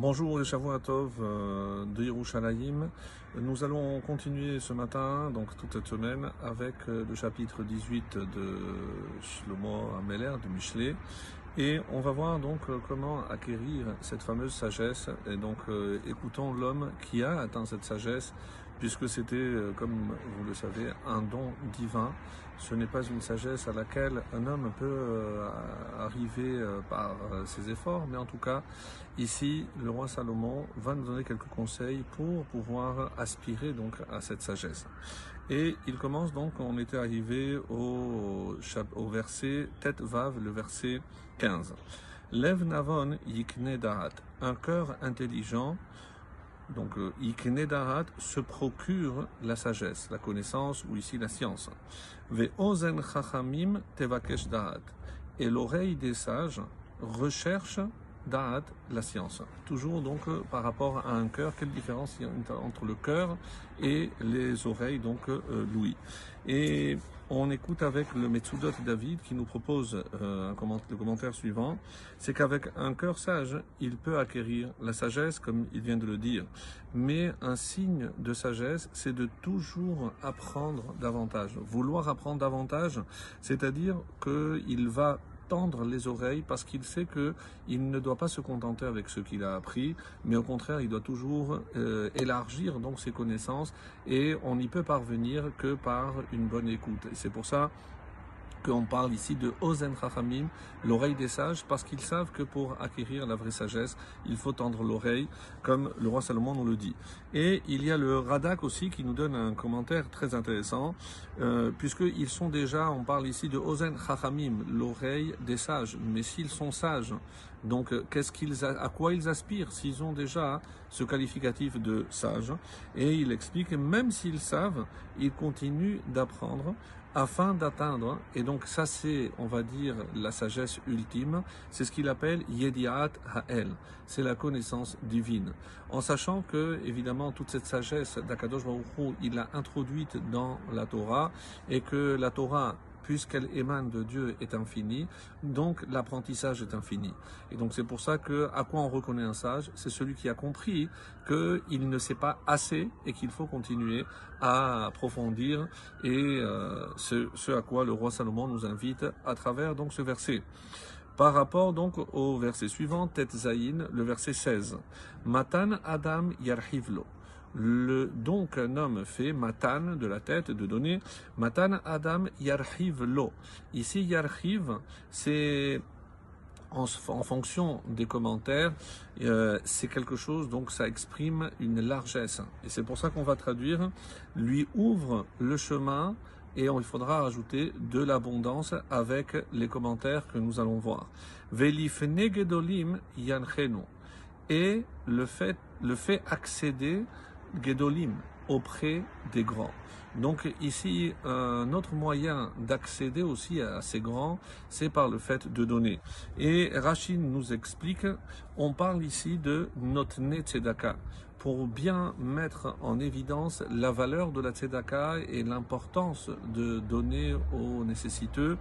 Bonjour et Shavuatov euh, de Yerushalayim. Nous allons continuer ce matin, donc toute cette semaine, avec euh, le chapitre 18 de Shlomo Ameler, de Michelet. Et on va voir donc euh, comment acquérir cette fameuse sagesse. Et donc écoutons l'homme qui a atteint cette sagesse puisque c'était, euh, comme vous le savez, un don divin. Ce n'est pas une sagesse à laquelle un homme peut euh, arriver euh, par ses efforts, mais en tout cas, ici, le roi Salomon va nous donner quelques conseils pour pouvoir aspirer donc à cette sagesse. Et il commence donc, on était arrivé au, verset Tête Vav, le verset 15. Lev Navon Yikne Darat, un cœur intelligent donc, euh, Iknedarat se procure la sagesse, la connaissance, ou ici la science. Ve ozen chachamim tevakesh darat. Et l'oreille des sages recherche darat, la science. Toujours donc euh, par rapport à un cœur, quelle différence il y a entre le cœur et les oreilles, donc euh, l'ouïe. Et on écoute avec le Metsudot David qui nous propose euh, le commentaire suivant, c'est qu'avec un cœur sage, il peut acquérir la sagesse, comme il vient de le dire. Mais un signe de sagesse, c'est de toujours apprendre davantage. Vouloir apprendre davantage, c'est-à-dire qu'il va tendre les oreilles parce qu'il sait que il ne doit pas se contenter avec ce qu'il a appris, mais au contraire, il doit toujours euh, élargir donc ses connaissances et on n'y peut parvenir que par une bonne écoute. C'est pour ça qu'on parle ici de Ozen Chachamim, l'oreille des sages, parce qu'ils savent que pour acquérir la vraie sagesse, il faut tendre l'oreille, comme le roi Salomon nous le dit. Et il y a le Radak aussi qui nous donne un commentaire très intéressant, euh, puisqu'ils sont déjà, on parle ici de Ozen Chachamim, l'oreille des sages. Mais s'ils sont sages, donc qu'est-ce qu'ils, à quoi ils aspirent s'ils ont déjà ce qualificatif de sage? Et il explique, même s'ils savent, ils continuent d'apprendre afin d'atteindre, et donc ça c'est, on va dire, la sagesse ultime, c'est ce qu'il appelle Yediat Ha'el, c'est la connaissance divine. En sachant que, évidemment, toute cette sagesse d'Akadosh Baruch il l'a introduite dans la Torah, et que la Torah puisqu'elle émane de Dieu, est infinie, donc l'apprentissage est infini. Et donc c'est pour ça que à quoi on reconnaît un sage C'est celui qui a compris qu'il ne sait pas assez et qu'il faut continuer à approfondir et euh, ce, à quoi le roi Salomon nous invite à travers donc ce verset. Par rapport donc au verset suivant, Tet Zayin, le verset 16. Matan Adam Yarhivlo le don qu'un homme fait, matan, de la tête, de donner, matan adam yarhiv lo. Ici, yarhiv, c'est en, fonction des commentaires, euh, c'est quelque chose, donc ça exprime une largesse. Et c'est pour ça qu'on va traduire, lui ouvre le chemin, et il faudra rajouter de l'abondance avec les commentaires que nous allons voir. Velif negedolim yanchenu. Et le fait, le fait accéder Gedolim, auprès des grands. Donc ici, un autre moyen d'accéder aussi à ces grands, c'est par le fait de donner. Et Rachid nous explique, on parle ici de notne tzedaka, pour bien mettre en évidence la valeur de la tzedaka et l'importance de donner aux nécessiteux.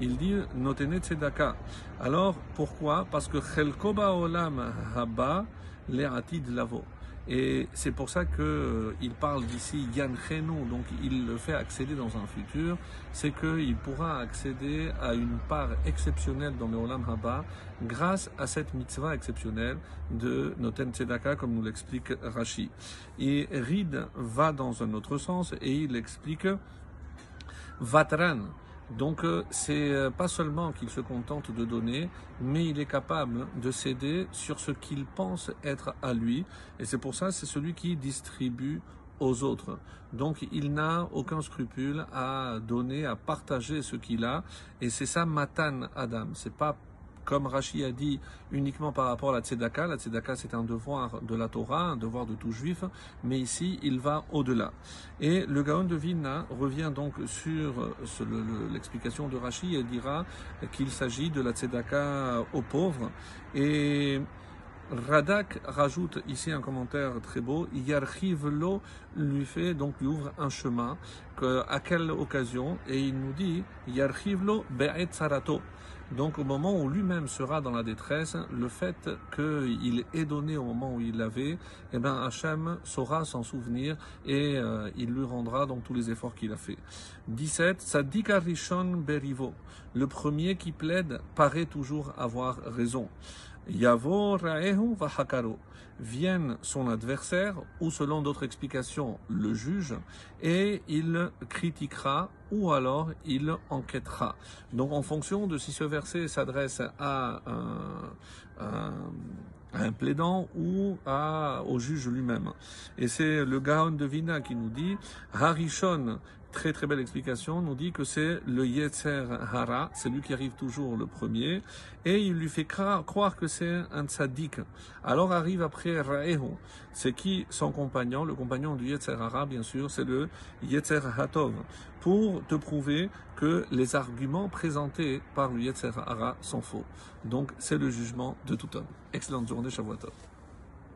Il dit notne tzedaka. Alors pourquoi? Parce que chelkoba olam haba le'atid lavo. Et c'est pour ça qu'il euh, parle d'ici Yann donc il le fait accéder dans un futur, c'est qu'il pourra accéder à une part exceptionnelle dans le Olam Haba grâce à cette mitzvah exceptionnelle de Noten Tzedaka, comme nous l'explique Rashi. Et Rid va dans un autre sens et il explique Vatran, donc euh, c'est euh, pas seulement qu'il se contente de donner, mais il est capable de céder sur ce qu'il pense être à lui. Et c'est pour ça c'est celui qui distribue aux autres. Donc il n'a aucun scrupule à donner, à partager ce qu'il a. Et c'est ça Matan Adam. C'est pas comme Rashi a dit, uniquement par rapport à la tzedaka. La tzedaka, c'est un devoir de la Torah, un devoir de tout juif, mais ici, il va au-delà. Et le Gaon de Vilna revient donc sur l'explication de Rashi et dira qu'il s'agit de la tzedaka aux pauvres. Et Radak rajoute ici un commentaire très beau. Yarchivlo lui fait donc lui ouvre un chemin. Que, à quelle occasion? Et il nous dit Yarchivlo be'et sarato Donc au moment où lui-même sera dans la détresse, le fait qu'il ait donné au moment où il l'avait, eh ben Hachem saura s'en souvenir et euh, il lui rendra donc tous les efforts qu'il a fait. 17. Sadik Arishon Berivo. Le premier qui plaide paraît toujours avoir raison. Yavo Raehu Vahakaro vienne son adversaire, ou selon d'autres explications, le juge, et il critiquera ou alors il enquêtera. Donc en fonction de si ce verset s'adresse à un, un plaidant ou à, au juge lui-même. Et c'est le Gaon de Vina qui nous dit, Harishon très très belle explication, nous dit que c'est le Yetzer Hara, c'est lui qui arrive toujours le premier, et il lui fait croire que c'est un tzaddik. Alors arrive après Raehu, c'est qui son compagnon, le compagnon du Yetzer Hara bien sûr, c'est le Yetzer Hatov, pour te prouver que les arguments présentés par le Yetzer Hara sont faux. Donc c'est le jugement de tout homme. Excellente journée, Shavuot